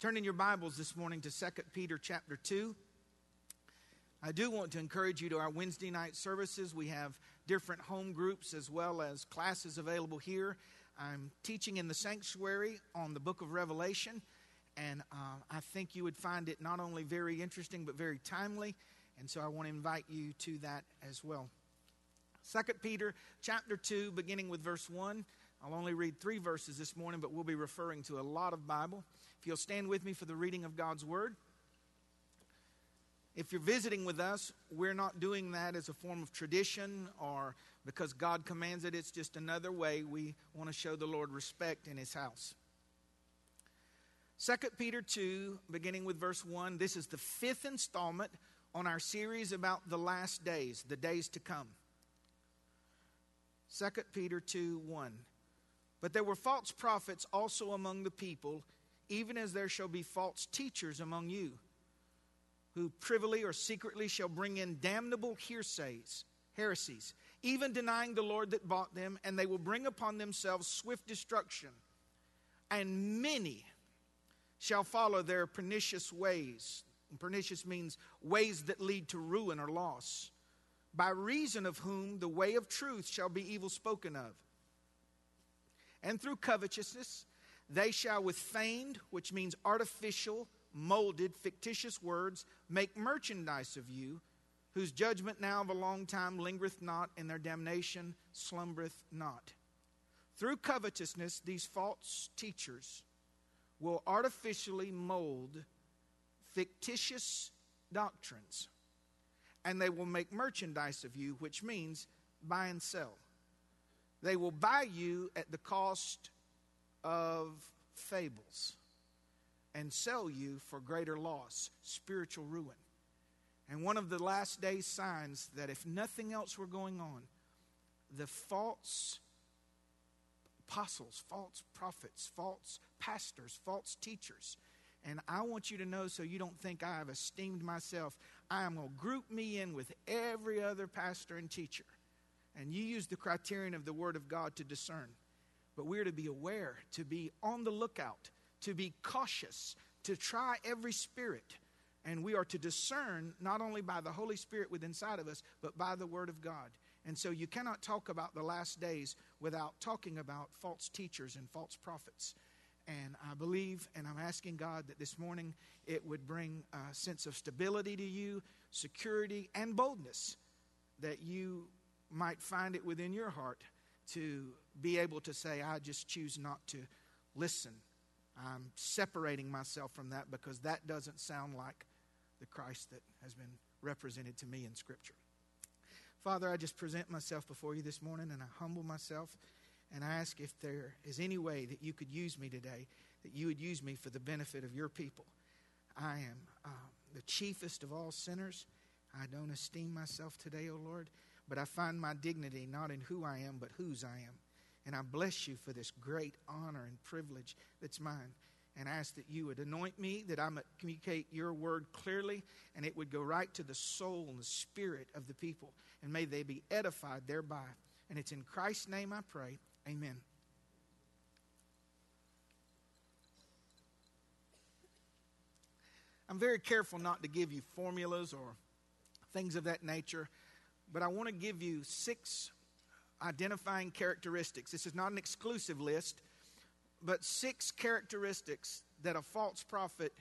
Turn in your Bibles this morning to 2 Peter chapter 2. I do want to encourage you to our Wednesday night services. We have different home groups as well as classes available here. I'm teaching in the sanctuary on the book of Revelation, and uh, I think you would find it not only very interesting but very timely, and so I want to invite you to that as well. 2 Peter chapter 2, beginning with verse 1. I'll only read three verses this morning, but we'll be referring to a lot of Bible. If you'll stand with me for the reading of God's Word. If you're visiting with us, we're not doing that as a form of tradition or because God commands it. It's just another way we want to show the Lord respect in His house. 2 Peter 2, beginning with verse 1, this is the fifth installment on our series about the last days, the days to come. 2 Peter 2 1. But there were false prophets also among the people, even as there shall be false teachers among you, who privily or secretly shall bring in damnable hearsays, heresies, even denying the Lord that bought them, and they will bring upon themselves swift destruction. And many shall follow their pernicious ways. And pernicious means ways that lead to ruin or loss, by reason of whom the way of truth shall be evil spoken of and through covetousness, they shall with feigned, which means artificial, molded, fictitious words, make merchandise of you, whose judgment now of a long time lingereth not, and their damnation slumbereth not. Through covetousness, these false teachers will artificially mold fictitious doctrines, and they will make merchandise of you, which means buy and sell. They will buy you at the cost of fables and sell you for greater loss, spiritual ruin. And one of the last days signs that if nothing else were going on, the false apostles, false prophets, false pastors, false teachers, and I want you to know so you don't think I have esteemed myself, I am going to group me in with every other pastor and teacher and you use the criterion of the Word of God to discern. But we're to be aware, to be on the lookout, to be cautious, to try every spirit. And we are to discern not only by the Holy Spirit within inside of us, but by the Word of God. And so you cannot talk about the last days without talking about false teachers and false prophets. And I believe and I'm asking God that this morning it would bring a sense of stability to you, security, and boldness that you might find it within your heart to be able to say, I just choose not to listen. I'm separating myself from that because that doesn't sound like the Christ that has been represented to me in Scripture. Father, I just present myself before you this morning and I humble myself and I ask if there is any way that you could use me today, that you would use me for the benefit of your people. I am uh, the chiefest of all sinners. I don't esteem myself today, O oh Lord. But I find my dignity not in who I am, but whose I am. And I bless you for this great honor and privilege that's mine. And I ask that you would anoint me, that I might communicate your word clearly, and it would go right to the soul and the spirit of the people. And may they be edified thereby. And it's in Christ's name I pray. Amen. I'm very careful not to give you formulas or things of that nature but I want to give you six identifying characteristics. This is not an exclusive list, but six characteristics that a false prophet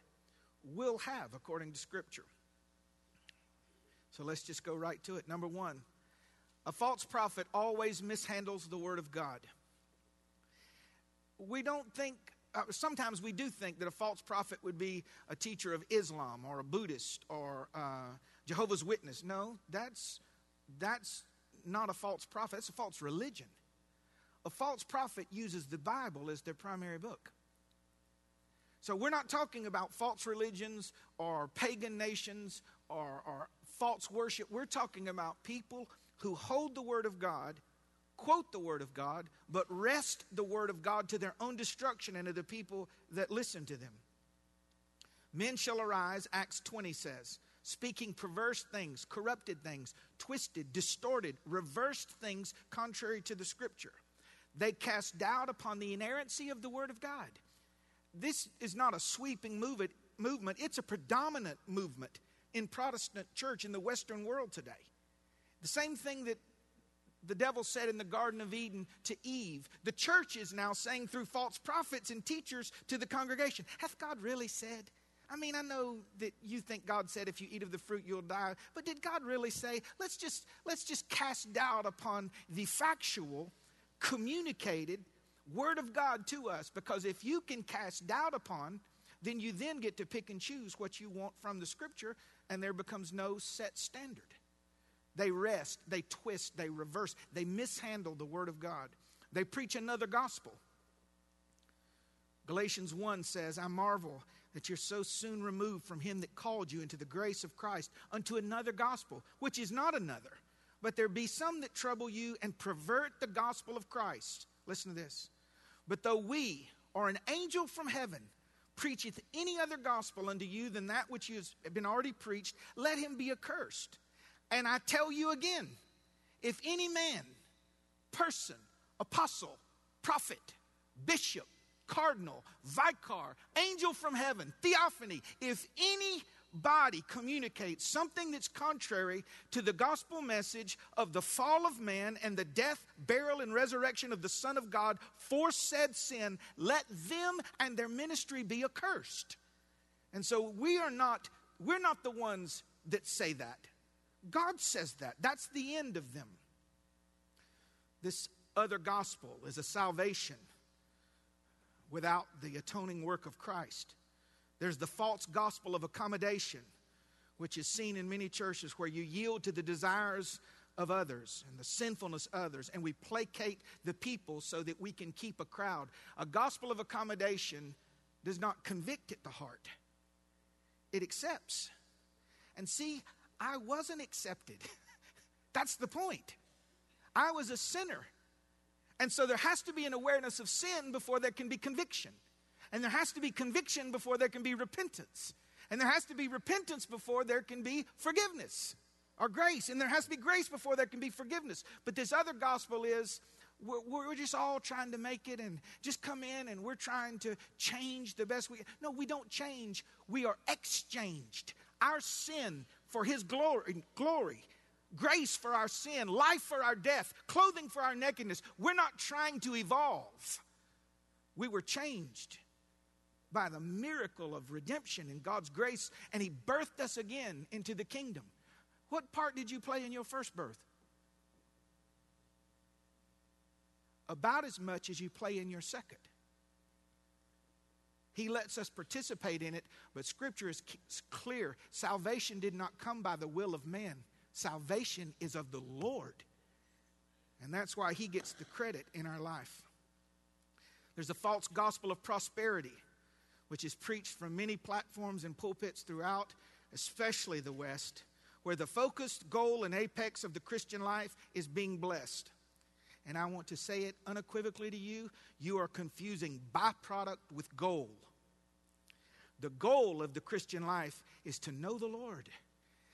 will have according to Scripture. So let's just go right to it. Number one, a false prophet always mishandles the Word of God. We don't think, uh, sometimes we do think that a false prophet would be a teacher of Islam or a Buddhist or uh, Jehovah's Witness. No, that's that's not a false prophet, that's a false religion. A false prophet uses the Bible as their primary book. So we're not talking about false religions or pagan nations or, or false worship. We're talking about people who hold the Word of God, quote the Word of God, but wrest the Word of God to their own destruction and to the people that listen to them. Men shall arise, Acts 20 says speaking perverse things, corrupted things, twisted, distorted, reversed things contrary to the scripture. They cast doubt upon the inerrancy of the Word of God. this is not a sweeping movement, movement, it's a predominant movement in Protestant church in the Western world today. The same thing that the devil said in the Garden of Eden to Eve, the church is now saying through false prophets and teachers to the congregation, Hath God really said? I mean, I know that you think God said if you eat of the fruit you'll die, but did God really say, let's just let's just cast doubt upon the factual, communicated word of God to us because if you can cast doubt upon, then you then get to pick and choose what you want from the scripture and there becomes no set standard. They rest, they twist, they reverse, they mishandle the Word of God. They preach another gospel. Galatians 1 says, I marvel that you're so soon removed from him that called you into the grace of Christ unto another gospel, which is not another. But there be some that trouble you and pervert the gospel of Christ. Listen to this. But though we, or an angel from heaven, preacheth any other gospel unto you than that which has been already preached, let him be accursed. And I tell you again, if any man, person, apostle, prophet, bishop, cardinal, vicar, angel from heaven, theophany, if any body communicates something that's contrary to the gospel message of the fall of man and the death, burial, and resurrection of the Son of God for said sin, let them and their ministry be accursed. And so we are not, we're not the ones that say that. God says that. That's the end of them. This other gospel is a salvation without the atoning work of Christ. There's the false gospel of accommodation, which is seen in many churches where you yield to the desires of others and the sinfulness of others, and we placate the people so that we can keep a crowd. A gospel of accommodation does not convict at the heart, it accepts. And see, I wasn't accepted. That's the point. I was a sinner. And so there has to be an awareness of sin before there can be conviction. And there has to be conviction before there can be repentance. And there has to be repentance before there can be forgiveness or grace. And there has to be grace before there can be forgiveness. But this other gospel is we're, we're, just all trying to make it and just come in and we're trying to change the best we can. No, we don't change. We are exchanged. Our sin for his glory, glory grace for our sin, life for our death, clothing for our nakedness. We're not trying to evolve. We were changed by the miracle of redemption and God's grace, and He birthed us again into the kingdom. What part did you play in your first birth? About as much as you play in your second. He lets us participate in it, but Scripture is clear. Salvation did not come by the will of man, salvation is of the Lord. And that's why He gets the credit in our life. There's a false gospel of prosperity, which is preached from many platforms and pulpits throughout, especially the West, where the focused goal and apex of the Christian life is being blessed. And I want to say it unequivocally to you you are confusing byproduct with goal. The goal of the Christian life is to know the Lord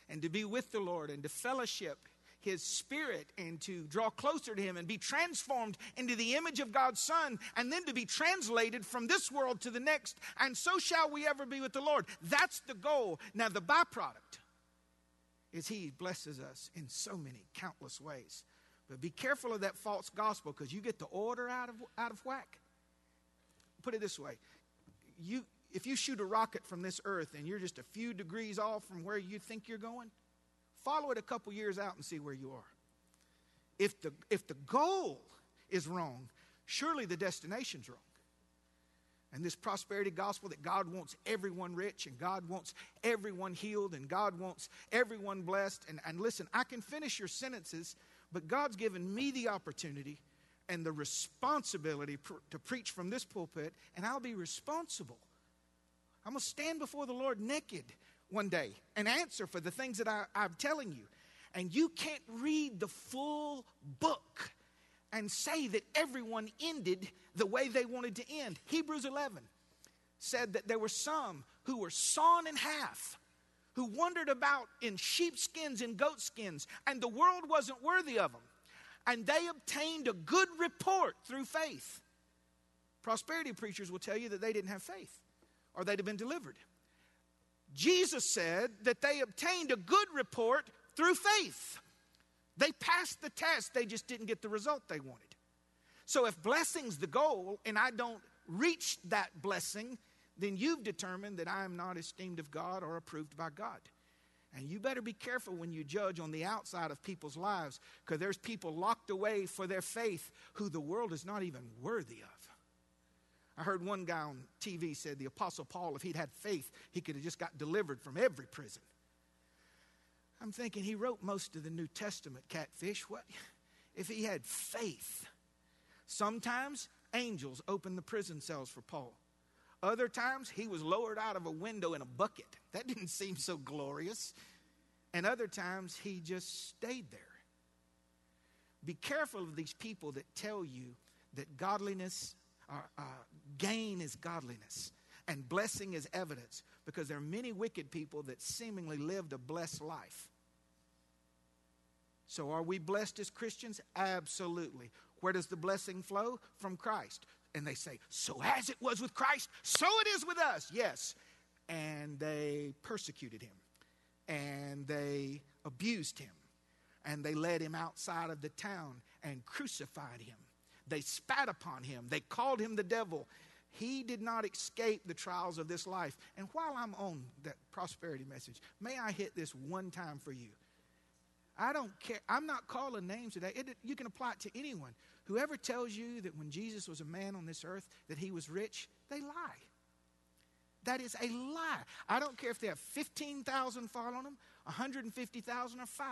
and to be with the Lord and to fellowship his spirit and to draw closer to him and be transformed into the image of God's Son and then to be translated from this world to the next. And so shall we ever be with the Lord. That's the goal. Now, the byproduct is he blesses us in so many countless ways. But be careful of that false gospel because you get the order out of, out of whack. Put it this way you, if you shoot a rocket from this earth and you're just a few degrees off from where you think you're going, follow it a couple years out and see where you are. If the, if the goal is wrong, surely the destination's wrong. And this prosperity gospel that God wants everyone rich and God wants everyone healed and God wants everyone blessed. And, and listen, I can finish your sentences, but God's given me the opportunity and the responsibility pr- to preach from this pulpit, and I'll be responsible I'm going to stand before the Lord naked one day and answer for the things that I, I'm telling you. And you can't read the full book and say that everyone ended the way they wanted to end. Hebrews 11 said that there were some who were sawn in half, who wandered about in sheepskins and goatskins, and the world wasn't worthy of them. And they obtained a good report through faith. Prosperity preachers will tell you that they didn't have faith or they'd have been delivered. Jesus said that they obtained a good report through faith. They passed the test, they just didn't get the result they wanted. So if blessing's the goal and I don't reach that blessing, then you've determined that I am not esteemed of God or approved by God. And you better be careful when you judge on the outside of people's lives because there's people locked away for their faith who the world is not even worthy of. I heard one guy on TV said the Apostle Paul, if he'd had faith, he could have just got delivered from every prison. I'm thinking he wrote most of the New Testament, catfish. What? If he had faith. Sometimes angels opened the prison cells for Paul. Other times he was lowered out of a window in a bucket. That didn't seem so glorious. And other times he just stayed there. Be careful of these people that tell you that godliness, uh, gain is godliness, and blessing is evidence, because there are many wicked people that seemingly lived a blessed life. So, are we blessed as Christians? Absolutely. Where does the blessing flow? From Christ. And they say, So as it was with Christ, so it is with us. Yes. And they persecuted him, and they abused him, and they led him outside of the town and crucified him. They spat upon him, they called him the devil. He did not escape the trials of this life. And while I'm on that prosperity message, may I hit this one time for you? I don't care. I'm not calling names today. It, you can apply it to anyone. Whoever tells you that when Jesus was a man on this earth that he was rich, they lie. That is a lie. I don't care if they have 15,000 fall on them, 150,000 or 5.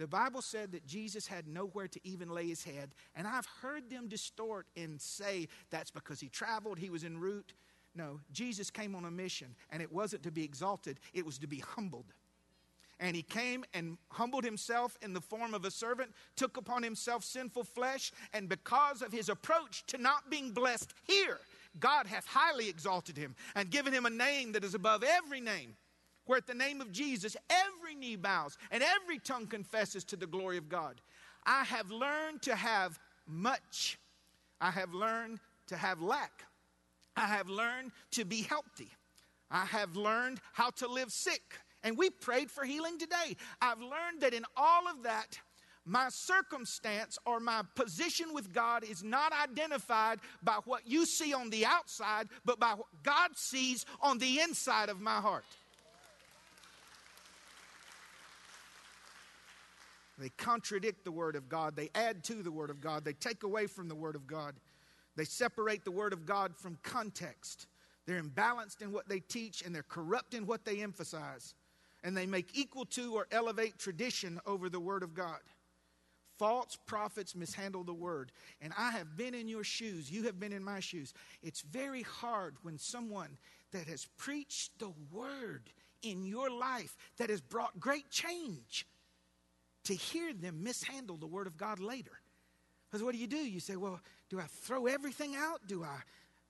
The Bible said that Jesus had nowhere to even lay his head, and I've heard them distort and say that's because he traveled, he was en route. No, Jesus came on a mission, and it wasn't to be exalted, it was to be humbled and he came and humbled himself in the form of a servant, took upon himself sinful flesh, and because of his approach to not being blessed here, God hath highly exalted him and given him a name that is above every name. Where at the name of Jesus, every knee bows and every tongue confesses to the glory of God. I have learned to have much. I have learned to have lack. I have learned to be healthy. I have learned how to live sick. And we prayed for healing today. I've learned that in all of that, my circumstance or my position with God is not identified by what you see on the outside, but by what God sees on the inside of my heart. They contradict the Word of God. They add to the Word of God. They take away from the Word of God. They separate the Word of God from context. They're imbalanced in what they teach and they're corrupt in what they emphasize and they make equal to or elevate tradition over the Word of God. False prophets mishandle the Word. And I have been in your shoes, you have been in my shoes. It's very hard when someone that has preached the Word in your life that has brought great change to hear them mishandle the Word of God later. Because what do you do? You say, well, do I throw everything out? Do I?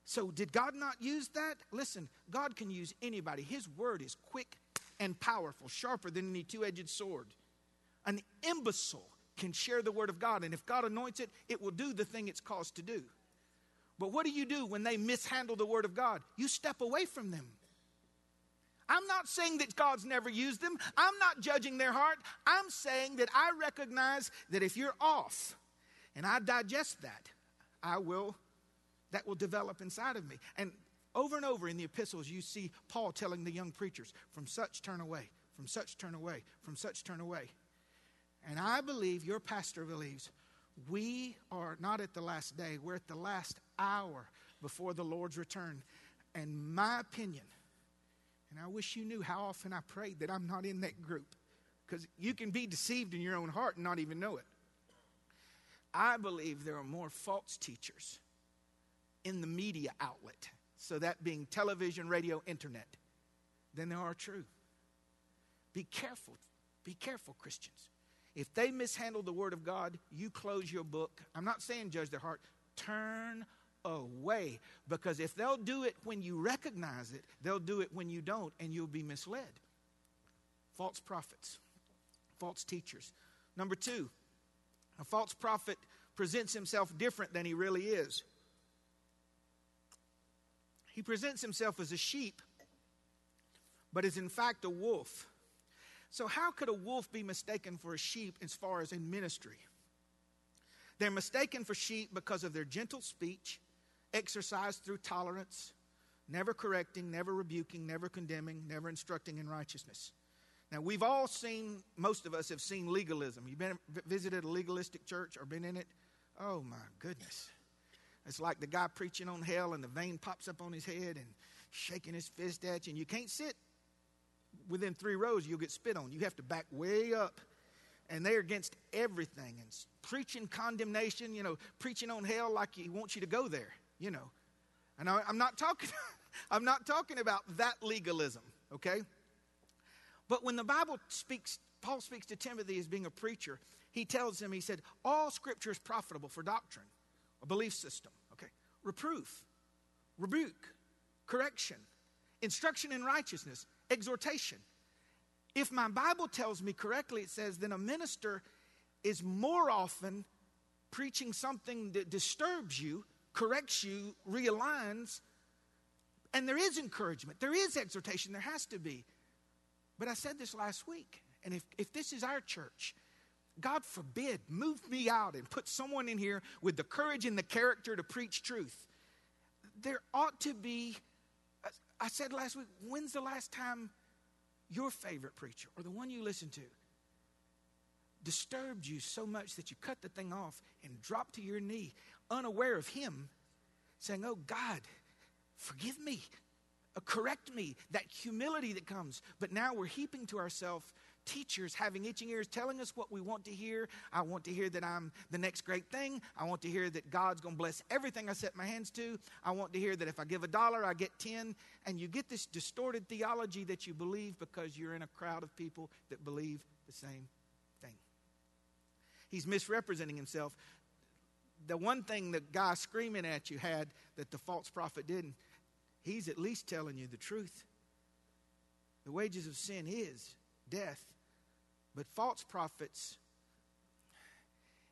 So, did God not use that? Listen, God can use anybody. His word is quick and powerful, sharper than any two edged sword. An imbecile can share the word of God, and if God anoints it, it will do the thing it's caused to do. But what do you do when they mishandle the word of God? You step away from them. I'm not saying that God's never used them. I'm not judging their heart. I'm saying that I recognize that if you're off and I digest that, I will, that will develop inside of me. And over and over in the epistles, you see Paul telling the young preachers, from such turn away, from such turn away, from such turn away. And I believe, your pastor believes, we are not at the last day, we're at the last hour before the Lord's return. And my opinion, and I wish you knew how often I prayed that I'm not in that group, because you can be deceived in your own heart and not even know it. I believe there are more false teachers in the media outlet so that being television, radio, internet, than there are true. Be careful. Be careful, Christians. If they mishandle the Word of God, you close your book. I'm not saying judge their heart. Turn away. Because if they'll do it when you recognize it, they'll do it when you don't, and you'll be misled. False prophets, false teachers. Number two, a false prophet presents himself different than he really is. He presents himself as a sheep, but is in fact a wolf. So, how could a wolf be mistaken for a sheep as far as in ministry? They're mistaken for sheep because of their gentle speech, exercised through tolerance, never correcting, never rebuking, never condemning, never instructing in righteousness. Now, we've all seen, most of us have seen legalism. You've been visited a legalistic church or been in it? Oh, my goodness. It's like the guy preaching on hell and the vein pops up on his head and shaking his fist at you. And you can't sit within three rows, you'll get spit on. You have to back way up. And they're against everything and preaching condemnation, you know, preaching on hell like he wants you to go there, you know. And I, I'm not talking, I'm not talking about that legalism, okay? But when the Bible speaks, Paul speaks to Timothy as being a preacher, he tells him, he said, all scripture is profitable for doctrine, a belief system, okay? Reproof, rebuke, correction, instruction in righteousness, exhortation. If my Bible tells me correctly, it says, then a minister is more often preaching something that disturbs you, corrects you, realigns, and there is encouragement, there is exhortation, there has to be. But I said this last week, and if, if this is our church, God forbid, move me out and put someone in here with the courage and the character to preach truth. There ought to be, I said last week, when's the last time your favorite preacher or the one you listen to disturbed you so much that you cut the thing off and dropped to your knee, unaware of Him, saying, Oh God, forgive me uh, correct me, that humility that comes. But now we're heaping to ourselves teachers having itching ears telling us what we want to hear. I want to hear that I'm the next great thing. I want to hear that God's going to bless everything I set my hands to. I want to hear that if I give a dollar, I get 10. And you get this distorted theology that you believe because you're in a crowd of people that believe the same thing. He's misrepresenting himself. The one thing the guy screaming at you had that the false prophet didn't he's at least telling you the truth. The wages of sin is death. But false prophets,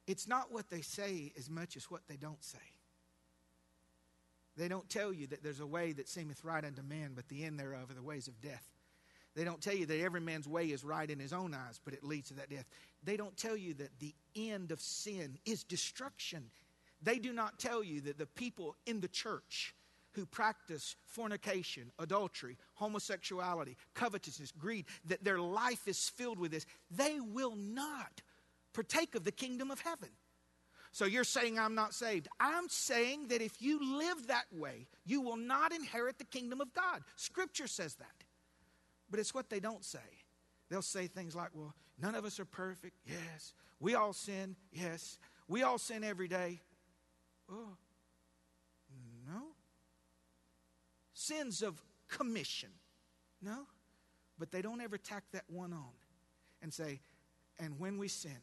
it's not what they say as much as what they don't say. They don't tell you that there's a way that seemeth right unto men, but the end thereof are the ways of death. They don't tell you that every man's way is right in his own eyes, but it leads to that death. They don't tell you that the end of sin is destruction. They do not tell you that the people in the church who practice fornication, adultery, homosexuality, covetousness, greed, that their life is filled with this, they will not partake of the kingdom of heaven. So you're saying I'm not saved. I'm saying that if you live that way, you will not inherit the kingdom of God. Scripture says that. But it's what they don't say. They'll say things like, well, none of us are perfect. Yes. We all sin. Yes. We all sin every day. Oh, no sins of commission. No, but they don't ever tack that one on and say, and when we sin,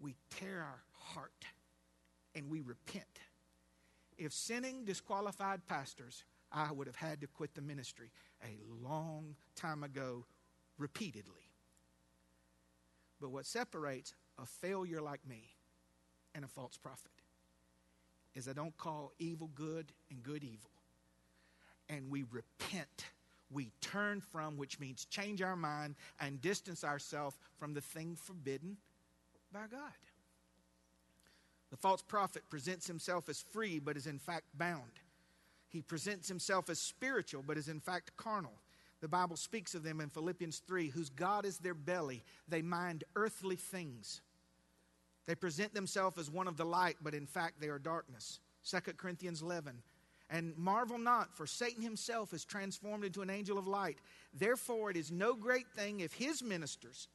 we tear our heart and we repent. If sinning disqualified pastors, I would have had to quit the ministry a long time ago, repeatedly. But what separates a failure like me and a false prophet is I don't call evil good and good evil. And we repent. We turn from, which means change our mind and distance ourselves from the thing forbidden by God. The false prophet presents himself as free, but is in fact bound. He presents himself as spiritual, but is in fact carnal. The Bible speaks of them in Philippians 3 whose God is their belly. They mind earthly things. They present themselves as one of the light, but in fact they are darkness. 2 Corinthians 11. And marvel not, for Satan himself is transformed into an angel of light. Therefore, it is no great thing if his ministers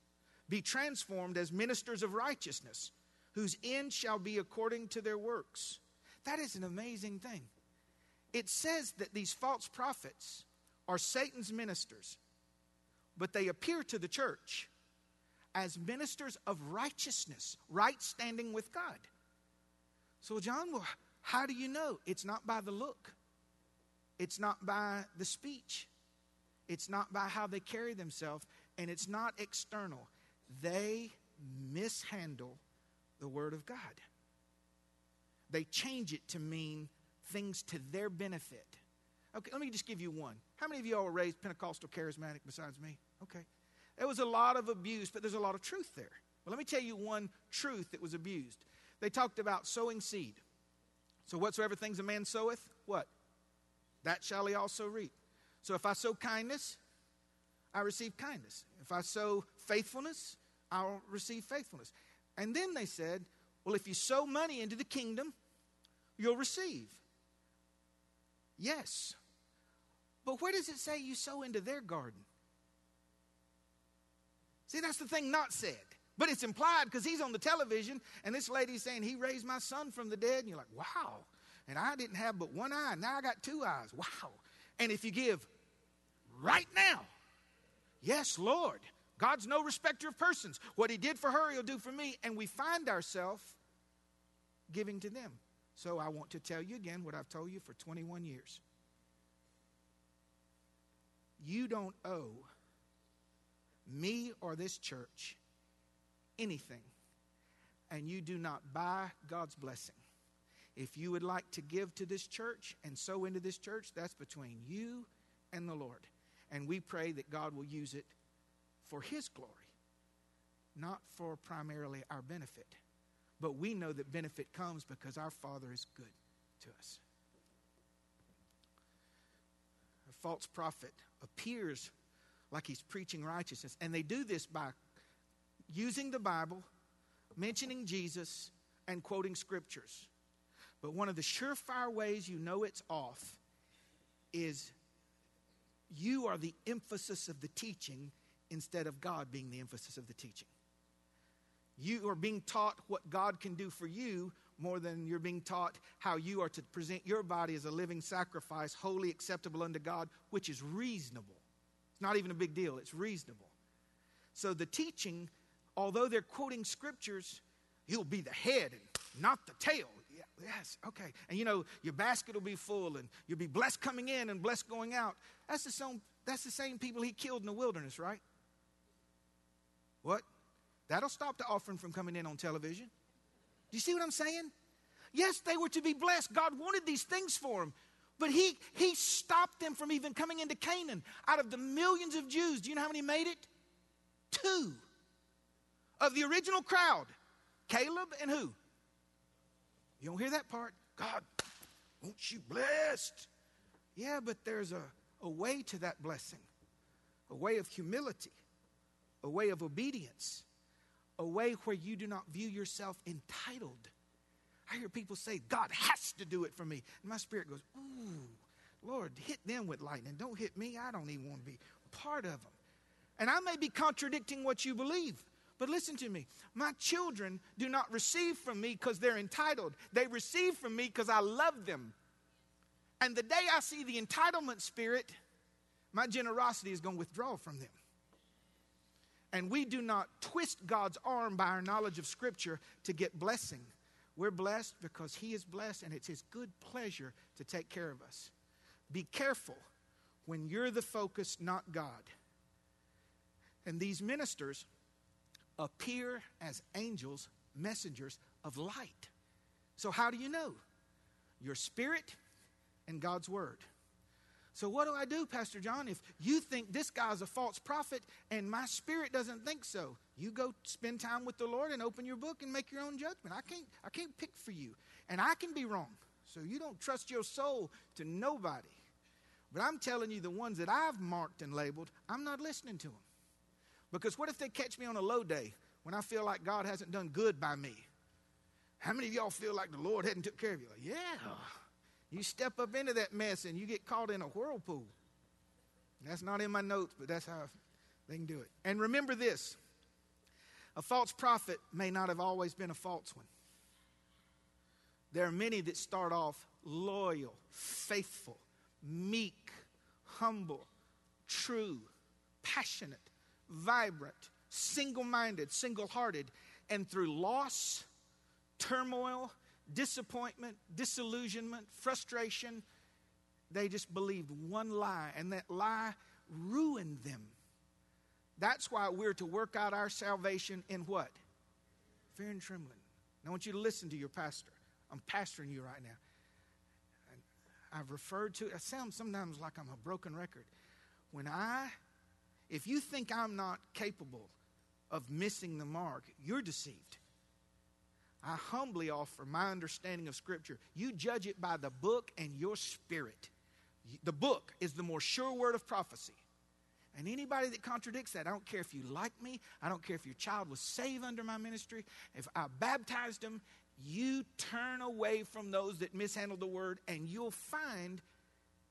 be transformed as ministers of righteousness, whose end shall be according to their works. That is an amazing thing. It says that these false prophets are Satan's ministers, but they appear to the church as ministers of righteousness, right standing with God. So, John, well, how do you know? It's not by the look, it's not by the speech, it's not by how they carry themselves, and it's not external. They mishandle the Word of God. They change it to mean things to their benefit. Okay, let me just give you one. How many of you all were raised Pentecostal charismatic besides me? Okay. There was a lot of abuse, but there's a lot of truth there. Well, let me tell you one truth that was abused. They talked about sowing seed. So, whatsoever things a man soweth, what? That shall he also reap. So, if I sow kindness, I receive kindness. If I sow faithfulness, I'll receive faithfulness. And then they said, well, if you sow money into the kingdom, you'll receive. Yes. But where does it say you sow into their garden? See, that's the thing not said. But it's implied because he's on the television and this lady's saying, He raised my son from the dead. And you're like, Wow. And I didn't have but one eye. Now I got two eyes. Wow. And if you give right now, yes, Lord, God's no respecter of persons. What He did for her, He'll do for me. And we find ourselves giving to them. So I want to tell you again what I've told you for 21 years. You don't owe me or this church anything, and you do not buy God's blessing. If you would like to give to this church and sow into this church, that's between you and the Lord. And we pray that God will use it for His glory, not for primarily our benefit. But we know that benefit comes because our Father is good to us. A false prophet appears like he's preaching righteousness, and they do this by using the Bible, mentioning Jesus, and quoting scriptures. But one of the surefire ways you know it's off is you are the emphasis of the teaching instead of God being the emphasis of the teaching. You are being taught what God can do for you more than you're being taught how you are to present your body as a living sacrifice, wholly acceptable unto God, which is reasonable. It's not even a big deal, it's reasonable. So the teaching although they're quoting scriptures, you'll be the head and not the tail. Yes, okay. And you know, your basket will be full and you'll be blessed coming in and blessed going out. That's the same, that's the same people he killed in the wilderness, right? What? That'll stop the offering from coming in on television. Do you see what I'm saying? Yes, they were to be blessed. God wanted these things for them. But he, he stopped them from even coming into Canaan. Out of the millions of Jews, do you know how many made it? Two of the original crowd Caleb and who? You don't hear that part? God, won't you blessed? Yeah, but there's a, a way to that blessing, a way of humility, a way of obedience, a way where you do not view yourself entitled. I hear people say, God has to do it for me. And my spirit goes, Ooh, Lord, hit them with lightning. Don't hit me. I don't even want to be part of them. And I may be contradicting what you believe. But listen to me. My children do not receive from me because they're entitled. They receive from me because I love them. And the day I see the entitlement spirit, my generosity is going to withdraw from them. And we do not twist God's arm by our knowledge of Scripture to get blessing. We're blessed because He is blessed, and it's His good pleasure to take care of us. Be careful when you're the focus, not God. And these ministers, appear as angels, messengers of light. So, how do you know? Your spirit and God's word. So, what do I do, Pastor John, if you think this guy's a false prophet and my spirit doesn't think so? You go spend time with the Lord and open your book and make your own judgment. I can't, I can't pick for you. And I can be wrong. So, you don't trust your soul to nobody. But I'm telling you, the ones that I've marked and labeled, I'm not listening to them. Because what if they catch me on a low day when I feel like God hasn't done good by me? How many of y'all feel like the Lord hadn't took care of you? Like, yeah. You step up into that mess and you get caught in a whirlpool. That's not in my notes, but that's how they can do it. And remember this a false prophet may not have always been a false one. There are many that start off loyal, faithful, meek, humble, true, passionate, vibrant, single minded, single hearted, and through loss, turmoil, disappointment, disillusionment, frustration, they just believed one lie, and that lie ruined them. That's why we're to work out our salvation in what? Fear and trembling. I want you to listen to your pastor. I'm pastoring you right now. I've referred to, it sounds sometimes like I'm a broken record. When I, if you think I'm not capable of missing the mark, you're deceived. I humbly offer my understanding of Scripture. You judge it by the book and your spirit. The book is the more sure word of prophecy. And anybody that contradicts that, I don't care if you like me, I don't care if your child was saved under my ministry, if I baptized them, you turn away from those that mishandle the word, and you'll find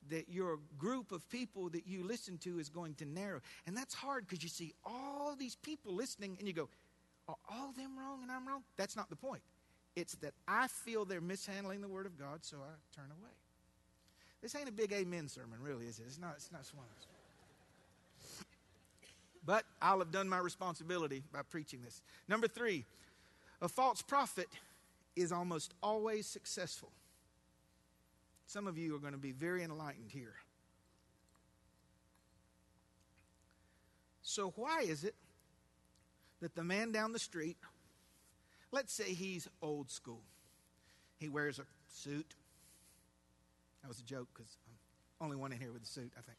that your group of people that you listen to is going to narrow. And that's hard because you see all these people listening, and you go, Are all them wrong and I'm wrong? That's not the point. It's that I feel they're mishandling the word of God, so I turn away. This ain't a big amen sermon, really, is it? It's not, it's not one. But I'll have done my responsibility by preaching this. Number three, a false prophet is almost always successful. Some of you are going to be very enlightened here. So, why is it that the man down the street, let's say he's old school, he wears a suit. That was a joke because I'm only one in here with a suit, I think.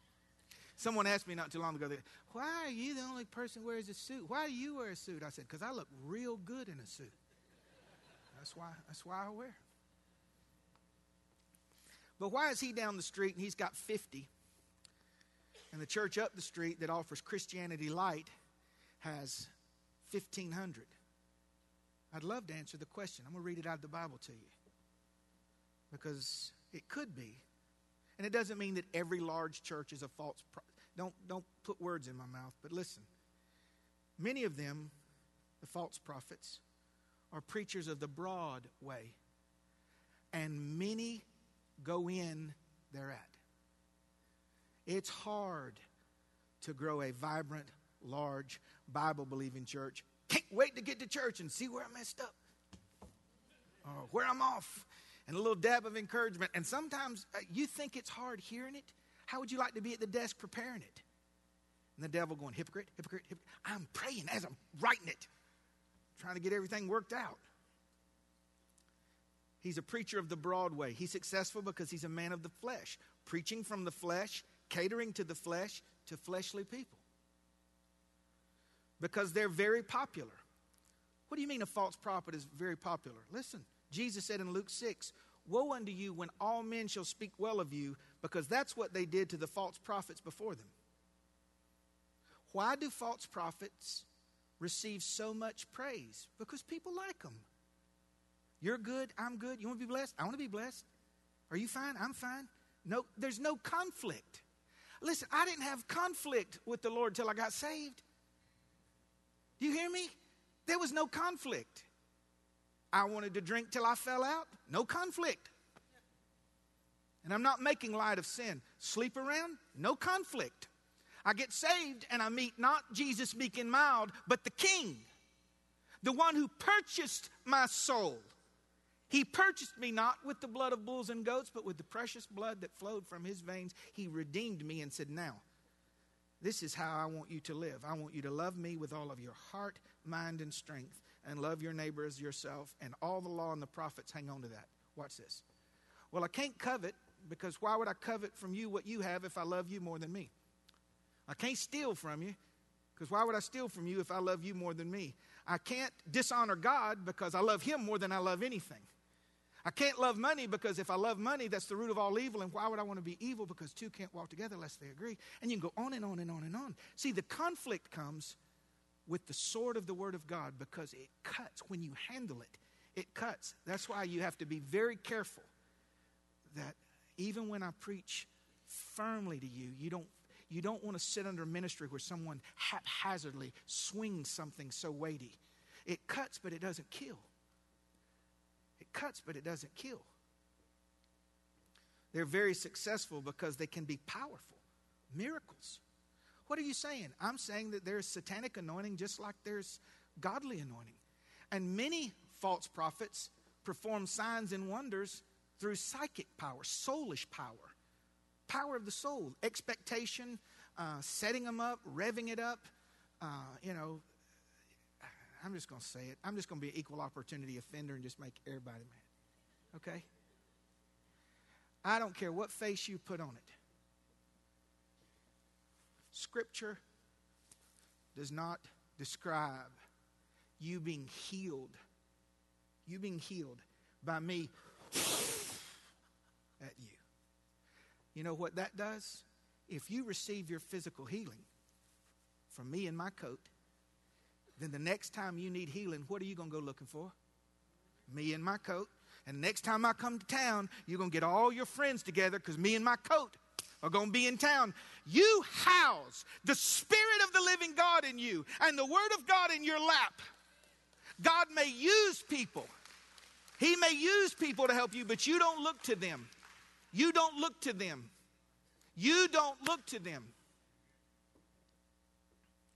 Someone asked me not too long ago, why are you the only person who wears a suit? Why do you wear a suit? I said, because I look real good in a suit. That's why, that's why I wear. But why is he down the street and he's got 50? And the church up the street that offers Christianity Light has 1,500. I'd love to answer the question. I'm going to read it out of the Bible to you. Because it could be. And it doesn't mean that every large church is a false. Pro- don't, don't put words in my mouth, but listen. Many of them, the false prophets, are preachers of the broad way. And many go in thereat. It's hard to grow a vibrant, large, Bible believing church. Can't wait to get to church and see where I messed up or where I'm off and a little dab of encouragement. And sometimes uh, you think it's hard hearing it. How would you like to be at the desk preparing it? And the devil going, hypocrite, hypocrite, hypocrite. I'm praying as I'm writing it trying to get everything worked out. He's a preacher of the Broadway. He's successful because he's a man of the flesh, preaching from the flesh, catering to the flesh, to fleshly people. Because they're very popular. What do you mean a false prophet is very popular? Listen, Jesus said in Luke 6 Woe unto you when all men shall speak well of you, because that's what they did to the false prophets before them. Why do false prophets receive so much praise? Because people like them. You're good, I'm good. You want to be blessed? I want to be blessed. Are you fine? I'm fine. No, there's no conflict. Listen, I didn't have conflict with the Lord till I got saved. Do you hear me? There was no conflict. I wanted to drink till I fell out. No conflict. And I'm not making light of sin. Sleep around? No conflict. I get saved and I meet not Jesus meek and mild, but the King, the one who purchased my soul. He purchased me not with the blood of bulls and goats, but with the precious blood that flowed from his veins. He redeemed me and said, Now, this is how I want you to live. I want you to love me with all of your heart, mind, and strength, and love your neighbor as yourself. And all the law and the prophets hang on to that. Watch this. Well, I can't covet because why would I covet from you what you have if I love you more than me? I can't steal from you because why would I steal from you if I love you more than me? I can't dishonor God because I love Him more than I love anything. I can't love money because if I love money, that's the root of all evil. And why would I want to be evil? Because two can't walk together unless they agree. And you can go on and on and on and on. See, the conflict comes with the sword of the Word of God because it cuts. When you handle it, it cuts. That's why you have to be very careful that even when I preach firmly to you, you don't you don't want to sit under ministry where someone haphazardly swings something so weighty. It cuts, but it doesn't kill. Cuts, but it doesn't kill. They're very successful because they can be powerful. Miracles. What are you saying? I'm saying that there's satanic anointing just like there's godly anointing. And many false prophets perform signs and wonders through psychic power, soulish power power of the soul, expectation, uh, setting them up, revving it up. Uh, you know, I'm just going to say it. I'm just going to be an equal opportunity offender and just make everybody mad. Okay? I don't care what face you put on it. Scripture does not describe you being healed. You being healed by me at you. You know what that does? If you receive your physical healing from me in my coat, then the next time you need healing, what are you going to go looking for? Me in my coat. And next time I come to town, you're going to get all your friends together because me and my coat are going to be in town. You house the Spirit of the living God in you and the Word of God in your lap. God may use people. He may use people to help you, but you don't look to them. You don't look to them. You don't look to them.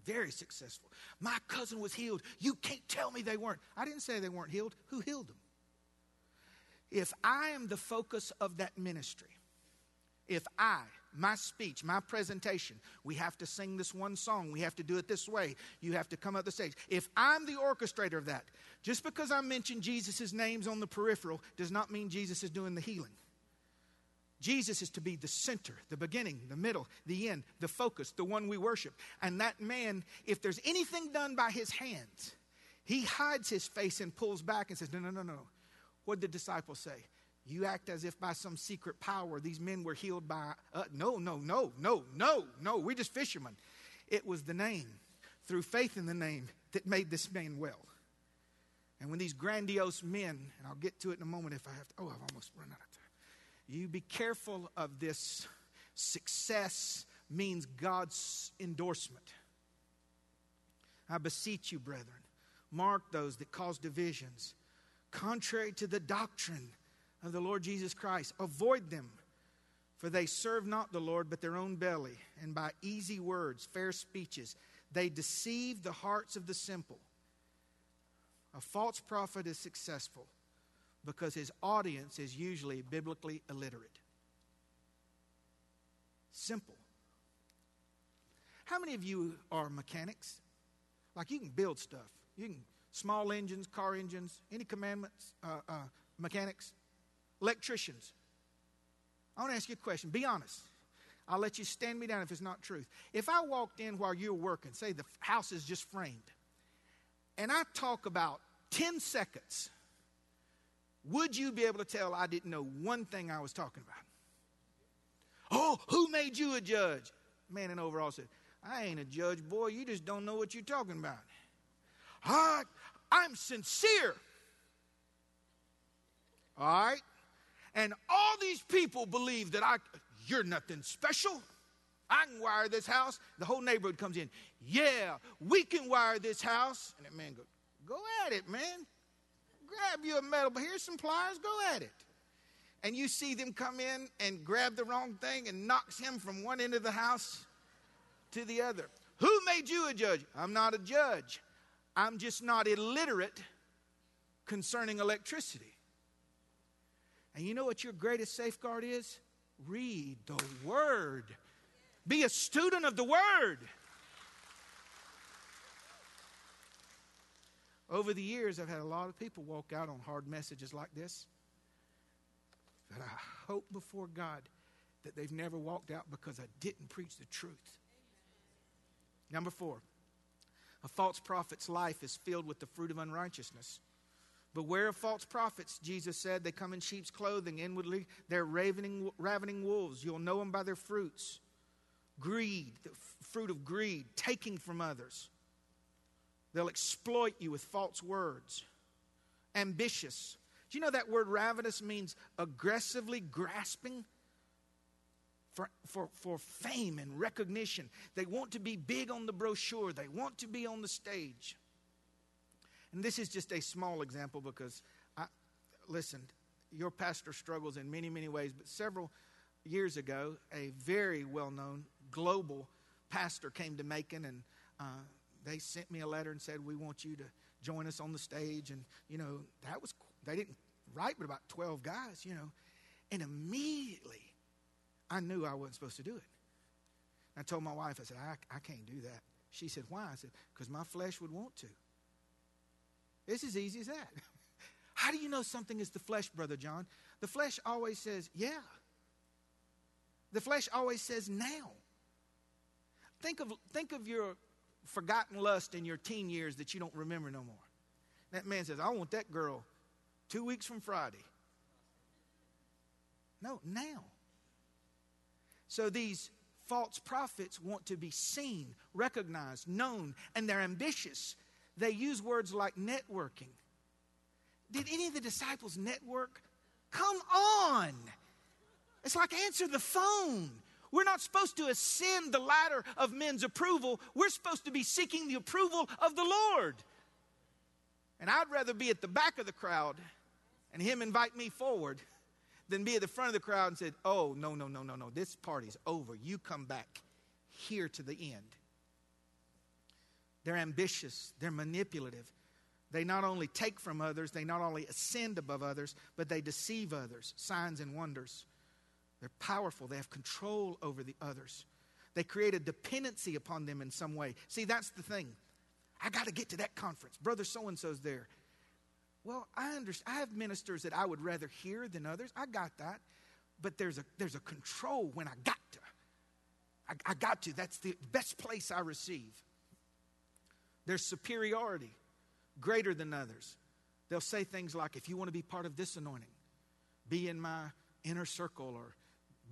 Very successful. My cousin was healed. You can't tell me they weren't. I didn't say they weren't healed. Who healed them? If I am the focus of that ministry, if I, my speech, my presentation, we have to sing this one song, we have to do it this way, you have to come up the stage. If I'm the orchestrator of that, just because I mention Jesus' names on the peripheral does not mean Jesus is doing the healing. Jesus is to be the center, the beginning, the middle, the end, the focus, the one we worship. And that man, if there's anything done by his hands, he hides his face and pulls back and says, No, no, no, no. What did the disciples say? You act as if by some secret power these men were healed by. Uh, no, no, no, no, no, no. We're just fishermen. It was the name, through faith in the name, that made this man well. And when these grandiose men, and I'll get to it in a moment if I have to. Oh, I've almost run out of. You be careful of this. Success means God's endorsement. I beseech you, brethren, mark those that cause divisions, contrary to the doctrine of the Lord Jesus Christ. Avoid them, for they serve not the Lord, but their own belly, and by easy words, fair speeches, they deceive the hearts of the simple. A false prophet is successful because his audience is usually biblically illiterate. Simple. How many of you are mechanics? Like you can build stuff. You can small engines, car engines, any commandments, uh, uh, mechanics, electricians. I want to ask you a question. Be honest. I'll let you stand me down if it's not truth. If I walked in while you were working, say the house is just framed, and I talk about 10 seconds would you be able to tell I didn't know one thing I was talking about? Oh, who made you a judge? Man in overall said, I ain't a judge, boy. You just don't know what you're talking about. I, I'm sincere. All right? And all these people believe that I, you're nothing special. I can wire this house. The whole neighborhood comes in. Yeah, we can wire this house. And that man goes, Go at it, man grab you a metal, but here's some pliers, go at it. And you see them come in and grab the wrong thing and knocks him from one end of the house to the other. Who made you a judge? I'm not a judge. I'm just not illiterate concerning electricity. And you know what your greatest safeguard is? Read the Word. Be a student of the Word. Over the years, I've had a lot of people walk out on hard messages like this. But I hope before God that they've never walked out because I didn't preach the truth. Number four, a false prophet's life is filled with the fruit of unrighteousness. Beware of false prophets, Jesus said. They come in sheep's clothing. Inwardly, they're ravening, ravening wolves. You'll know them by their fruits. Greed, the fruit of greed, taking from others. They'll exploit you with false words. Ambitious. Do you know that word ravenous means aggressively grasping for, for, for fame and recognition? They want to be big on the brochure, they want to be on the stage. And this is just a small example because, I, listen, your pastor struggles in many, many ways, but several years ago, a very well known global pastor came to Macon and uh, they sent me a letter and said, We want you to join us on the stage. And, you know, that was, they didn't write but about 12 guys, you know. And immediately, I knew I wasn't supposed to do it. I told my wife, I said, I, I can't do that. She said, Why? I said, Because my flesh would want to. It's as easy as that. How do you know something is the flesh, Brother John? The flesh always says, Yeah, The flesh always says now. Think of, think of your forgotten lust in your teen years that you don't remember no more. That man says, I want that girl two weeks from Friday. No, now. So these false prophets want to be seen, recognized, known, and they're ambitious. They use words like networking. Did any of the disciples network? Come on. It's like answer the phone. We're not supposed to ascend the ladder of men's approval. We're supposed to be seeking the approval of the Lord. And I'd rather be at the back of the crowd and him invite me forward than be at the front of the crowd and said, Oh, no, no, no, no, no. This party's over. You come back here to the end. They're ambitious, they're manipulative. They not only take from others, they not only ascend above others, but they deceive others. Signs and wonders. They're powerful, they have control over the others. They create a dependency upon them in some way. See, that's the thing. I got to get to that conference. Brother so and so's there. Well, I understand. I have ministers that I would rather hear than others. I got that. But there's a, there's a control when I got to. I, I got to. That's the best place I receive. There's superiority greater than others. They'll say things like, if you want to be part of this anointing, be in my inner circle, or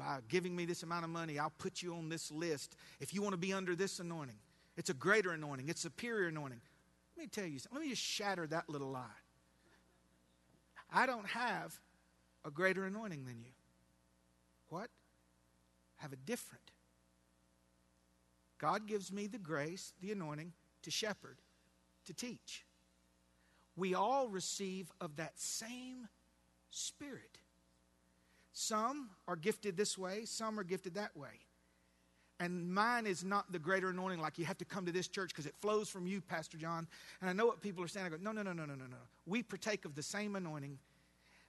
by giving me this amount of money, I'll put you on this list. If you want to be under this anointing, it's a greater anointing, it's superior anointing. Let me tell you something. Let me just shatter that little lie. I don't have a greater anointing than you. What? I have a different. God gives me the grace, the anointing to shepherd, to teach. We all receive of that same Spirit. Some are gifted this way, some are gifted that way. And mine is not the greater anointing, like you have to come to this church because it flows from you, Pastor John. And I know what people are saying. I go, no, no, no, no, no, no, no. We partake of the same anointing.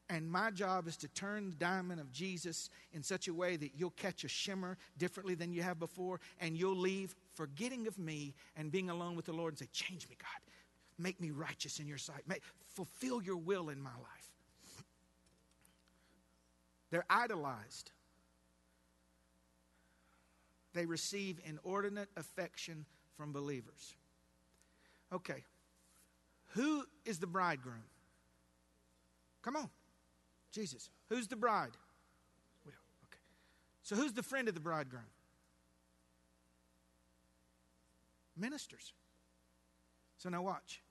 And my job is to turn the diamond of Jesus in such a way that you'll catch a shimmer differently than you have before, and you'll leave forgetting of me and being alone with the Lord and say, Change me, God. Make me righteous in your sight. Make, fulfill your will in my life. They're idolized they receive inordinate affection from believers. Okay, who is the bridegroom? Come on, Jesus. Who's the bride? We Okay. So who's the friend of the bridegroom? Ministers. So now watch.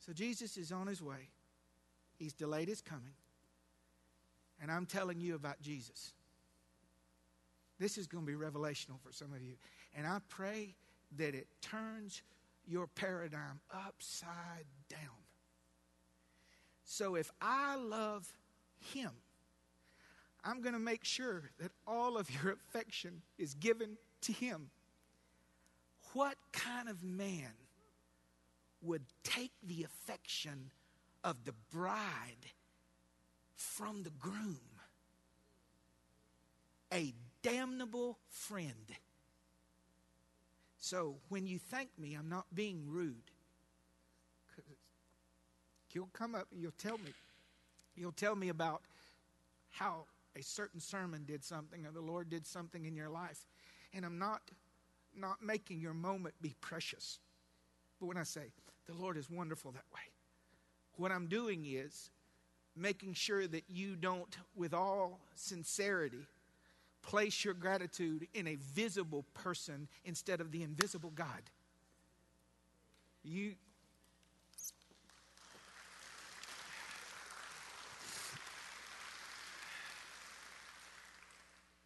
So Jesus is on his way. He's delayed his coming. And I'm telling you about Jesus. This is going to be revelational for some of you. And I pray that it turns your paradigm upside down. So if I love Him, I'm going to make sure that all of your affection is given to Him. What kind of man would take the affection of the bride from the groom? A damnable friend. So when you thank me, I'm not being rude. You'll come up and you'll tell me. You'll tell me about how a certain sermon did something or the Lord did something in your life. And I'm not not making your moment be precious. But when I say the Lord is wonderful that way, what I'm doing is making sure that you don't, with all sincerity, place your gratitude in a visible person instead of the invisible God. You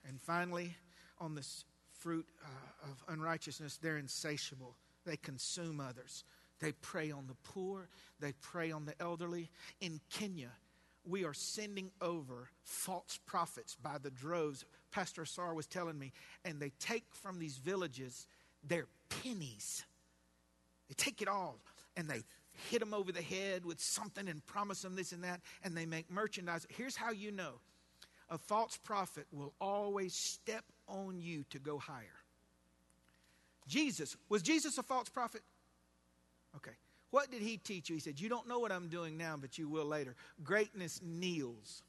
And finally, on this fruit uh, of unrighteousness, they're insatiable. They consume others. They prey on the poor. They prey on the elderly. In Kenya, we are sending over false prophets by the droves. Pastor Sar was telling me, and they take from these villages their pennies. They take it all and they hit them over the head with something and promise them this and that, and they make merchandise. Here's how you know a false prophet will always step on you to go higher. Jesus, was Jesus a false prophet? Okay. What did he teach you? He said, You don't know what I'm doing now, but you will later. Greatness kneels.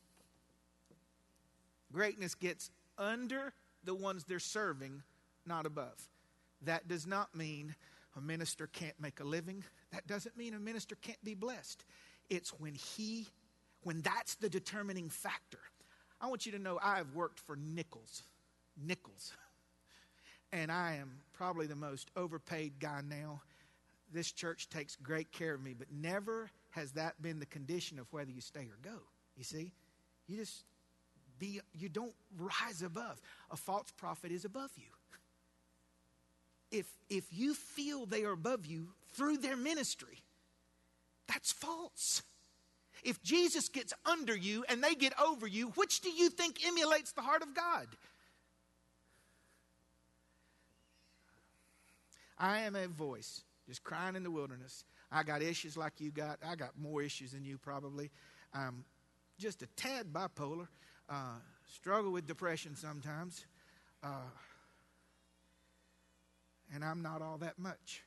Greatness gets under the ones they're serving, not above. That does not mean a minister can't make a living. That doesn't mean a minister can't be blessed. It's when he, when that's the determining factor. I want you to know I have worked for nickels, nickels. And I am probably the most overpaid guy now. This church takes great care of me, but never has that been the condition of whether you stay or go. You see? You just be, you don't rise above. A false prophet is above you if, if you feel they are above you through their ministry, that's false. If Jesus gets under you and they get over you, which do you think emulates the heart of God? I am a voice just crying in the wilderness. I got issues like you got. I got more issues than you probably. I'm just a tad bipolar. Uh, struggle with depression sometimes. Uh, and I'm not all that much.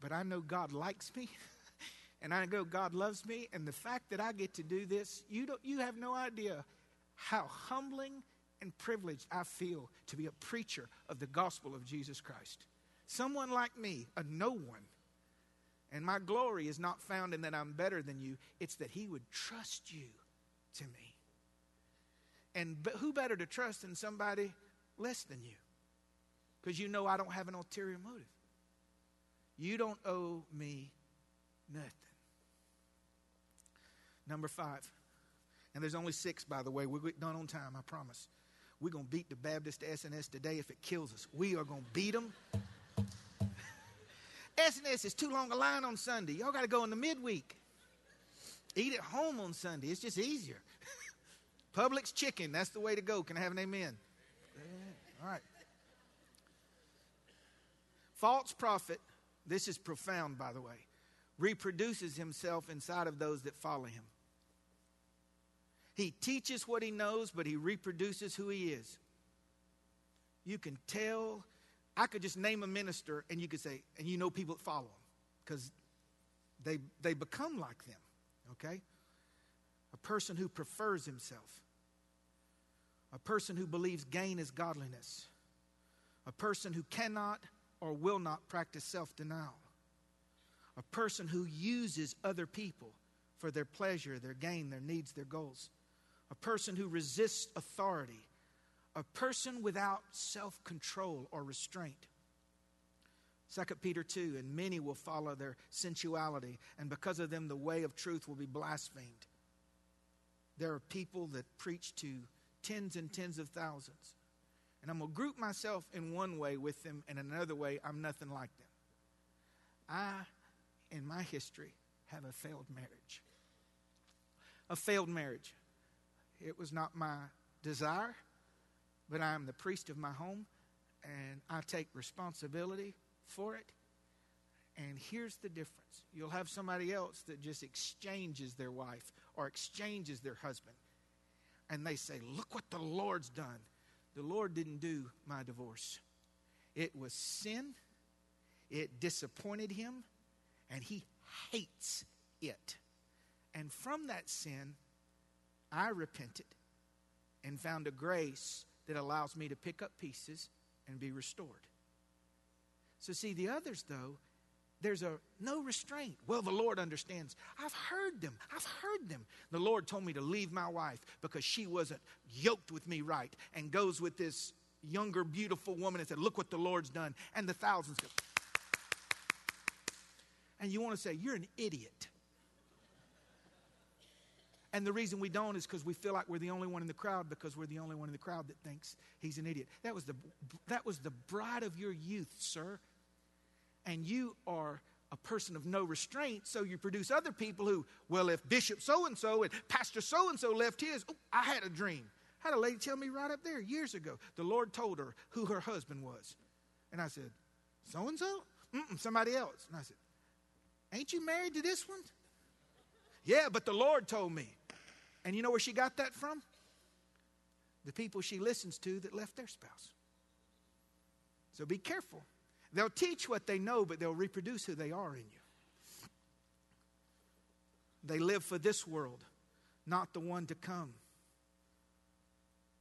But I know God likes me, and I know God loves me, and the fact that I get to do this, you, don't, you have no idea how humbling and privileged I feel to be a preacher of the gospel of Jesus Christ. Someone like me, a no one. And my glory is not found in that I'm better than you, it's that He would trust you to me. And who better to trust than somebody less than you? because you know I don't have an ulterior motive. You don't owe me nothing. Number five, and there's only six, by the way. We're done on time, I promise. We're going to beat the Baptist S&S today if it kills us. We are going to beat them. S&S is too long a line on Sunday. Y'all got to go in the midweek. Eat at home on Sunday. It's just easier. Publix chicken, that's the way to go. Can I have an amen? All right. False prophet, this is profound, by the way, reproduces himself inside of those that follow him. He teaches what he knows, but he reproduces who he is. You can tell. I could just name a minister, and you could say, and you know people that follow him because they, they become like them, okay? A person who prefers himself, a person who believes gain is godliness, a person who cannot or will not practice self denial. A person who uses other people for their pleasure, their gain, their needs, their goals. A person who resists authority. A person without self control or restraint. 2 Peter 2 And many will follow their sensuality, and because of them, the way of truth will be blasphemed. There are people that preach to tens and tens of thousands and I'm going to group myself in one way with them, and another way, I'm nothing like them. I, in my history, have a failed marriage. A failed marriage. It was not my desire, but I am the priest of my home, and I take responsibility for it. And here's the difference you'll have somebody else that just exchanges their wife or exchanges their husband. And they say, Look what the Lord's done. The Lord didn't do my divorce. It was sin, it disappointed him, and he hates it. And from that sin, I repented and found a grace that allows me to pick up pieces and be restored. So, see, the others, though, there's a no restraint. Well, the Lord understands. I've heard them. I've heard them. The Lord told me to leave my wife because she wasn't yoked with me right and goes with this younger, beautiful woman and said, Look what the Lord's done. And the thousands go. And you want to say, You're an idiot. And the reason we don't is because we feel like we're the only one in the crowd because we're the only one in the crowd that thinks he's an idiot. That was the, that was the bride of your youth, sir and you are a person of no restraint, so you produce other people who, well, if Bishop so and so and Pastor so and so left his, oh, I had a dream. I had a lady tell me right up there years ago. The Lord told her who her husband was. And I said, So and so? Somebody else. And I said, Ain't you married to this one? Yeah, but the Lord told me. And you know where she got that from? The people she listens to that left their spouse. So be careful. They'll teach what they know, but they'll reproduce who they are in you. They live for this world, not the one to come.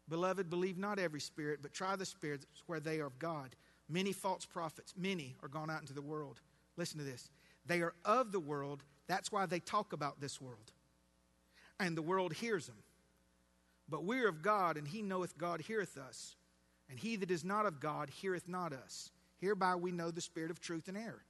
Beloved, believe not every spirit, but try the spirits where they are of God. Many false prophets, many are gone out into the world. Listen to this. They are of the world. That's why they talk about this world. And the world hears them. But we're of God, and he knoweth God heareth us. And he that is not of God heareth not us. Hereby we know the spirit of truth and error.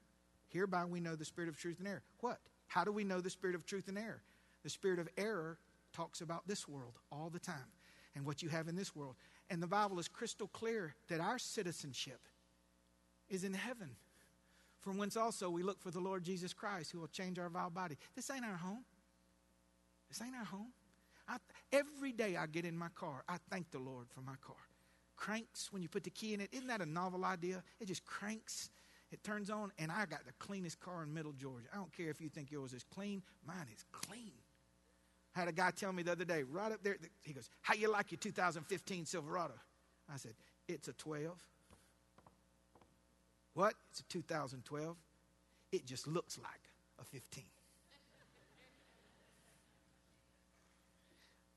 Hereby we know the spirit of truth and error. What? How do we know the spirit of truth and error? The spirit of error talks about this world all the time and what you have in this world. And the Bible is crystal clear that our citizenship is in heaven, from whence also we look for the Lord Jesus Christ, who will change our vile body. This ain't our home. This ain't our home. I, every day I get in my car, I thank the Lord for my car. Cranks when you put the key in it. Isn't that a novel idea? It just cranks, it turns on, and I got the cleanest car in Middle Georgia. I don't care if you think yours is clean, mine is clean. I had a guy tell me the other day, right up there, he goes, How you like your 2015 Silverado? I said, It's a 12. What? It's a 2012. It just looks like a 15.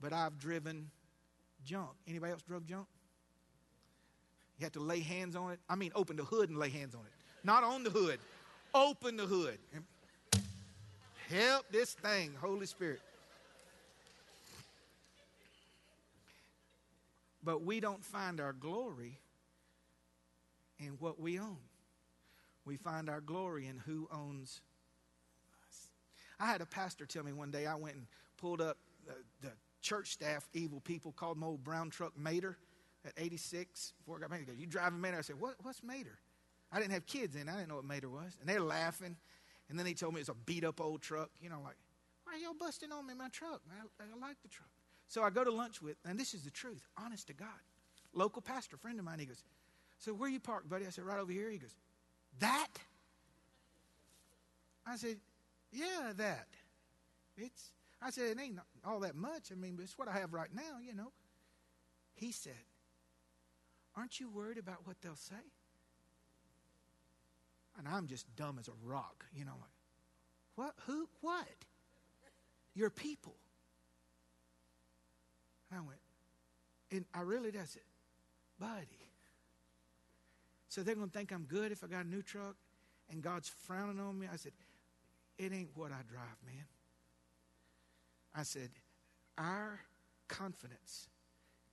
But I've driven junk. Anybody else drove junk? You had to lay hands on it. I mean, open the hood and lay hands on it. Not on the hood. Open the hood. Help this thing, Holy Spirit. But we don't find our glory in what we own. We find our glory in who owns us. I had a pastor tell me one day, I went and pulled up the, the church staff, evil people, called my old brown truck Mater at 86 before I got married. He goes, You driving Mater? I said, what, What's Mater? I didn't have kids then. I didn't know what Mater was. And they're laughing. And then he told me it's a beat up old truck. You know, like, why are y'all busting on me in my truck? I, I like the truck. So I go to lunch with, and this is the truth, honest to God. Local pastor, friend of mine, he goes, So where you parked, buddy? I said, Right over here. He goes, That? I said, Yeah, that. It's I said, It ain't all that much. I mean, but it's what I have right now, you know. He said, Aren't you worried about what they'll say? And I'm just dumb as a rock, you know, what? Who? What? Your people. And I went, and I really, that's it. Buddy. So they're going to think I'm good if I got a new truck and God's frowning on me. I said, it ain't what I drive, man. I said, our confidence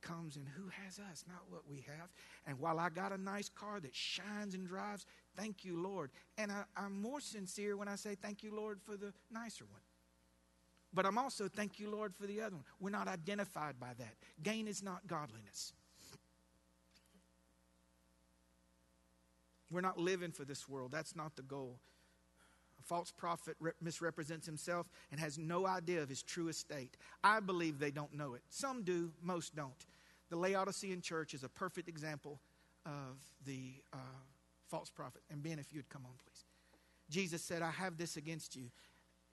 comes in who has us, not what we have. And while I got a nice car that shines and drives, thank you, Lord. And I, am more sincere when I say thank you, Lord, for the nicer one. But I'm also, thank you, Lord, for the other one. We're not identified by that. Gain is not godliness. We're not living for this world. That's not the goal. False prophet misrepresents himself and has no idea of his true estate. I believe they don't know it. Some do, most don't. The Laodicean church is a perfect example of the uh, false prophet. And Ben, if you'd come on, please. Jesus said, I have this against you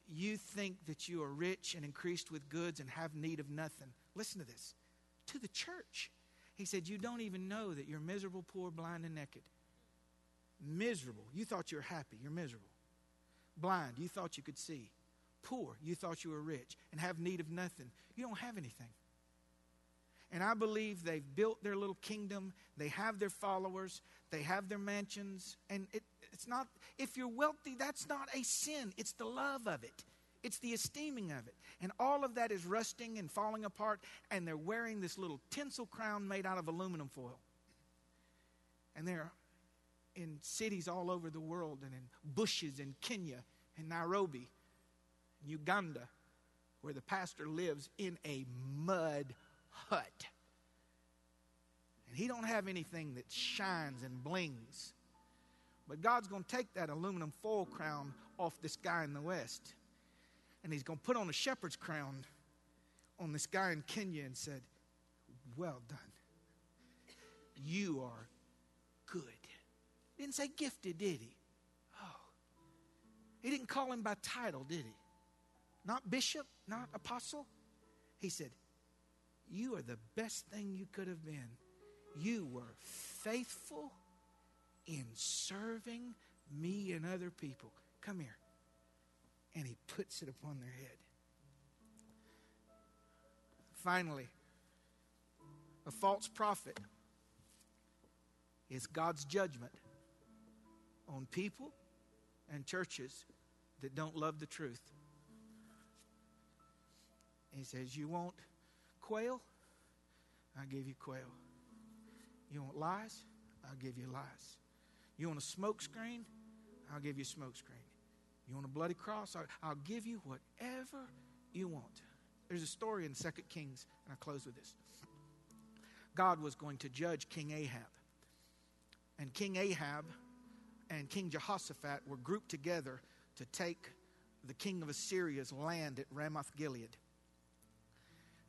you think that you are rich and increased with goods and have need of nothing. Listen to this. To the church, he said, You don't even know that you're miserable, poor, blind, and naked. Miserable. You thought you were happy. You're miserable. Blind. You thought you could see. Poor. You thought you were rich and have need of nothing. You don't have anything. And I believe they've built their little kingdom. They have their followers. They have their mansions. And it, it's not, if you're wealthy, that's not a sin. It's the love of it, it's the esteeming of it. And all of that is rusting and falling apart. And they're wearing this little tinsel crown made out of aluminum foil. And they're in cities all over the world and in bushes in Kenya and Nairobi, Uganda, where the pastor lives in a mud hut. And he don't have anything that shines and blings. But God's going to take that aluminum foil crown off this guy in the West. And he's going to put on a shepherd's crown on this guy in Kenya and said, Well done. You are. Didn't say gifted, did he? Oh. He didn't call him by title, did he? Not bishop, not apostle. He said, You are the best thing you could have been. You were faithful in serving me and other people. Come here. And he puts it upon their head. Finally, a false prophet is God's judgment on people and churches that don't love the truth. He says, You want quail? I'll give you quail. You want lies? I'll give you lies. You want a smoke screen? I'll give you a smoke screen. You want a bloody cross? I'll, I'll give you whatever you want. There's a story in Second Kings, and I close with this. God was going to judge King Ahab. And King Ahab and King Jehoshaphat were grouped together to take the king of Assyria's land at Ramoth Gilead.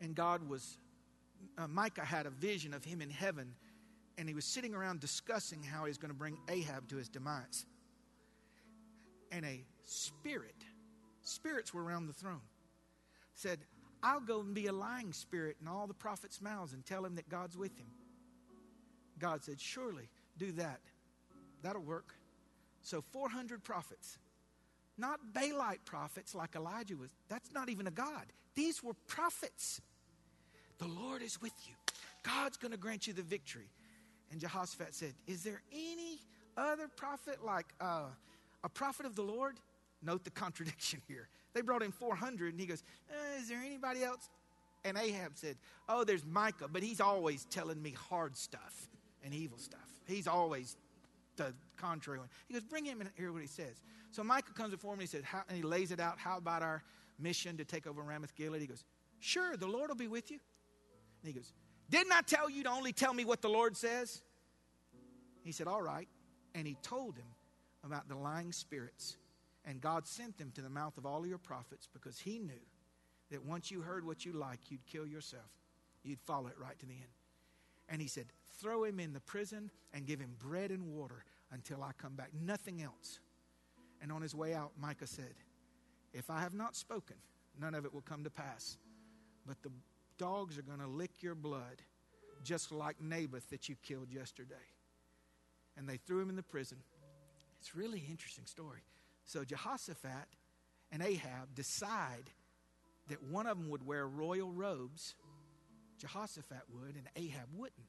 And God was, uh, Micah had a vision of him in heaven, and he was sitting around discussing how he's going to bring Ahab to his demise. And a spirit, spirits were around the throne, said, I'll go and be a lying spirit in all the prophets' mouths and tell him that God's with him. God said, Surely do that. That'll work. So 400 prophets, not Baalite prophets like Elijah was. That's not even a God. These were prophets. The Lord is with you. God's going to grant you the victory. And Jehoshaphat said, Is there any other prophet like uh, a prophet of the Lord? Note the contradiction here. They brought in 400, and he goes, eh, Is there anybody else? And Ahab said, Oh, there's Micah, but he's always telling me hard stuff and evil stuff. He's always the contrary one. He goes, Bring him and hear what he says. So Michael comes before him and he says, and he lays it out. How about our mission to take over Ramoth Gilead? He goes, Sure, the Lord will be with you. And he goes, Didn't I tell you to only tell me what the Lord says? He said, All right. And he told him about the lying spirits. And God sent them to the mouth of all your prophets because he knew that once you heard what you like, you'd kill yourself. You'd follow it right to the end. And he said, Throw him in the prison and give him bread and water until I come back. Nothing else. And on his way out, Micah said, If I have not spoken, none of it will come to pass. But the dogs are going to lick your blood, just like Naboth that you killed yesterday. And they threw him in the prison. It's really interesting story. So Jehoshaphat and Ahab decide that one of them would wear royal robes. Jehoshaphat would, and Ahab wouldn't.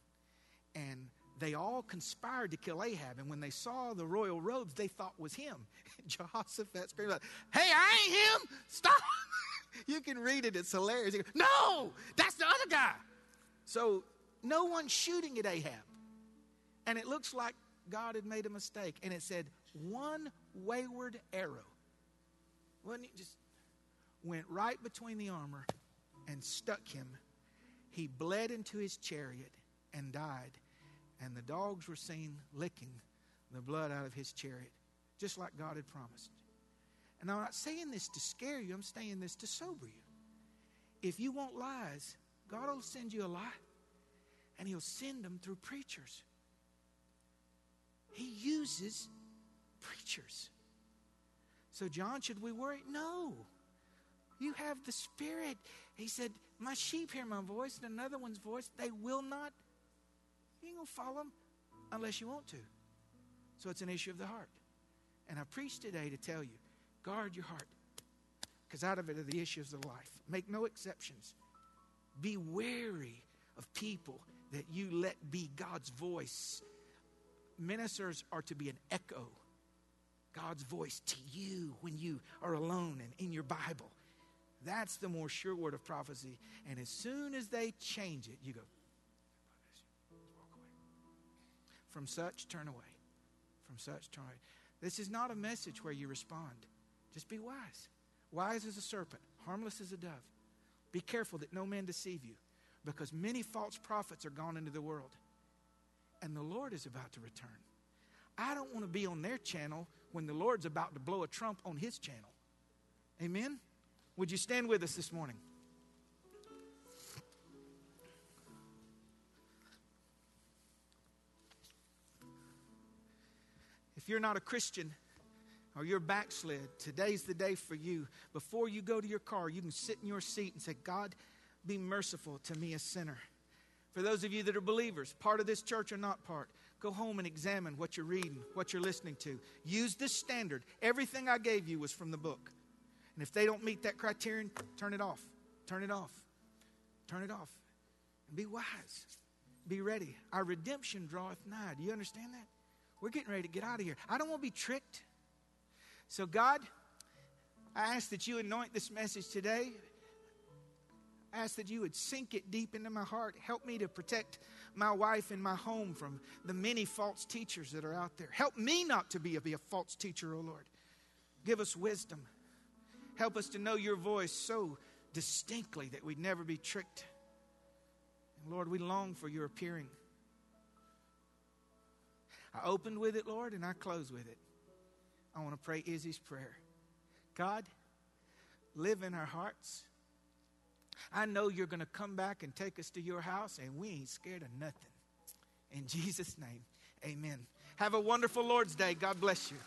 And they all conspired to kill Ahab. And when they saw the royal robes, they thought was him. Jehoshaphat screamed out, Hey, I ain't him! Stop! you can read it, it's hilarious. Goes, no, that's the other guy. So no one's shooting at Ahab. And it looks like God had made a mistake. And it said, one wayward arrow. Wasn't it just went right between the armor and stuck him. He bled into his chariot and died. And the dogs were seen licking the blood out of his chariot, just like God had promised. And I'm not saying this to scare you, I'm saying this to sober you. If you want lies, God will send you a lie, and He'll send them through preachers. He uses preachers. So, John, should we worry? No. You have the Spirit. He said, My sheep hear my voice, and another one's voice, they will not. Ain't going to follow them um, unless you want to. So, it's an issue of the heart. And I preach today to tell you guard your heart, because out of it are the issues of life. Make no exceptions. Be wary of people that you let be God's voice. Ministers are to be an echo God's voice to you when you are alone and in your Bible. That's the more sure word of prophecy. And as soon as they change it, you go, From such, turn away. From such, turn away. This is not a message where you respond. Just be wise. Wise as a serpent, harmless as a dove. Be careful that no man deceive you, because many false prophets are gone into the world. And the Lord is about to return. I don't want to be on their channel when the Lord's about to blow a trump on his channel. Amen? Would you stand with us this morning? If you're not a Christian or you're backslid, today's the day for you. Before you go to your car, you can sit in your seat and say, God, be merciful to me, a sinner. For those of you that are believers, part of this church or not part, Go home and examine what you're reading, what you're listening to. Use this standard. Everything I gave you was from the book. And if they don't meet that criterion, turn it off. Turn it off. Turn it off. And be wise. be ready. Our redemption draweth nigh. Do you understand that? We're getting ready to get out of here. I don't want to be tricked. So, God, I ask that you anoint this message today. I ask that you would sink it deep into my heart. Help me to protect my wife and my home from the many false teachers that are out there. Help me not to be a, be a false teacher, O oh Lord. Give us wisdom. Help us to know your voice so distinctly that we'd never be tricked. And Lord, we long for your appearing. I opened with it, Lord, and I close with it. I want to pray Izzy's prayer. God, live in our hearts. I know you're going to come back and take us to your house, and we ain't scared of nothing. In Jesus' name, amen. Have a wonderful Lord's Day. God bless you.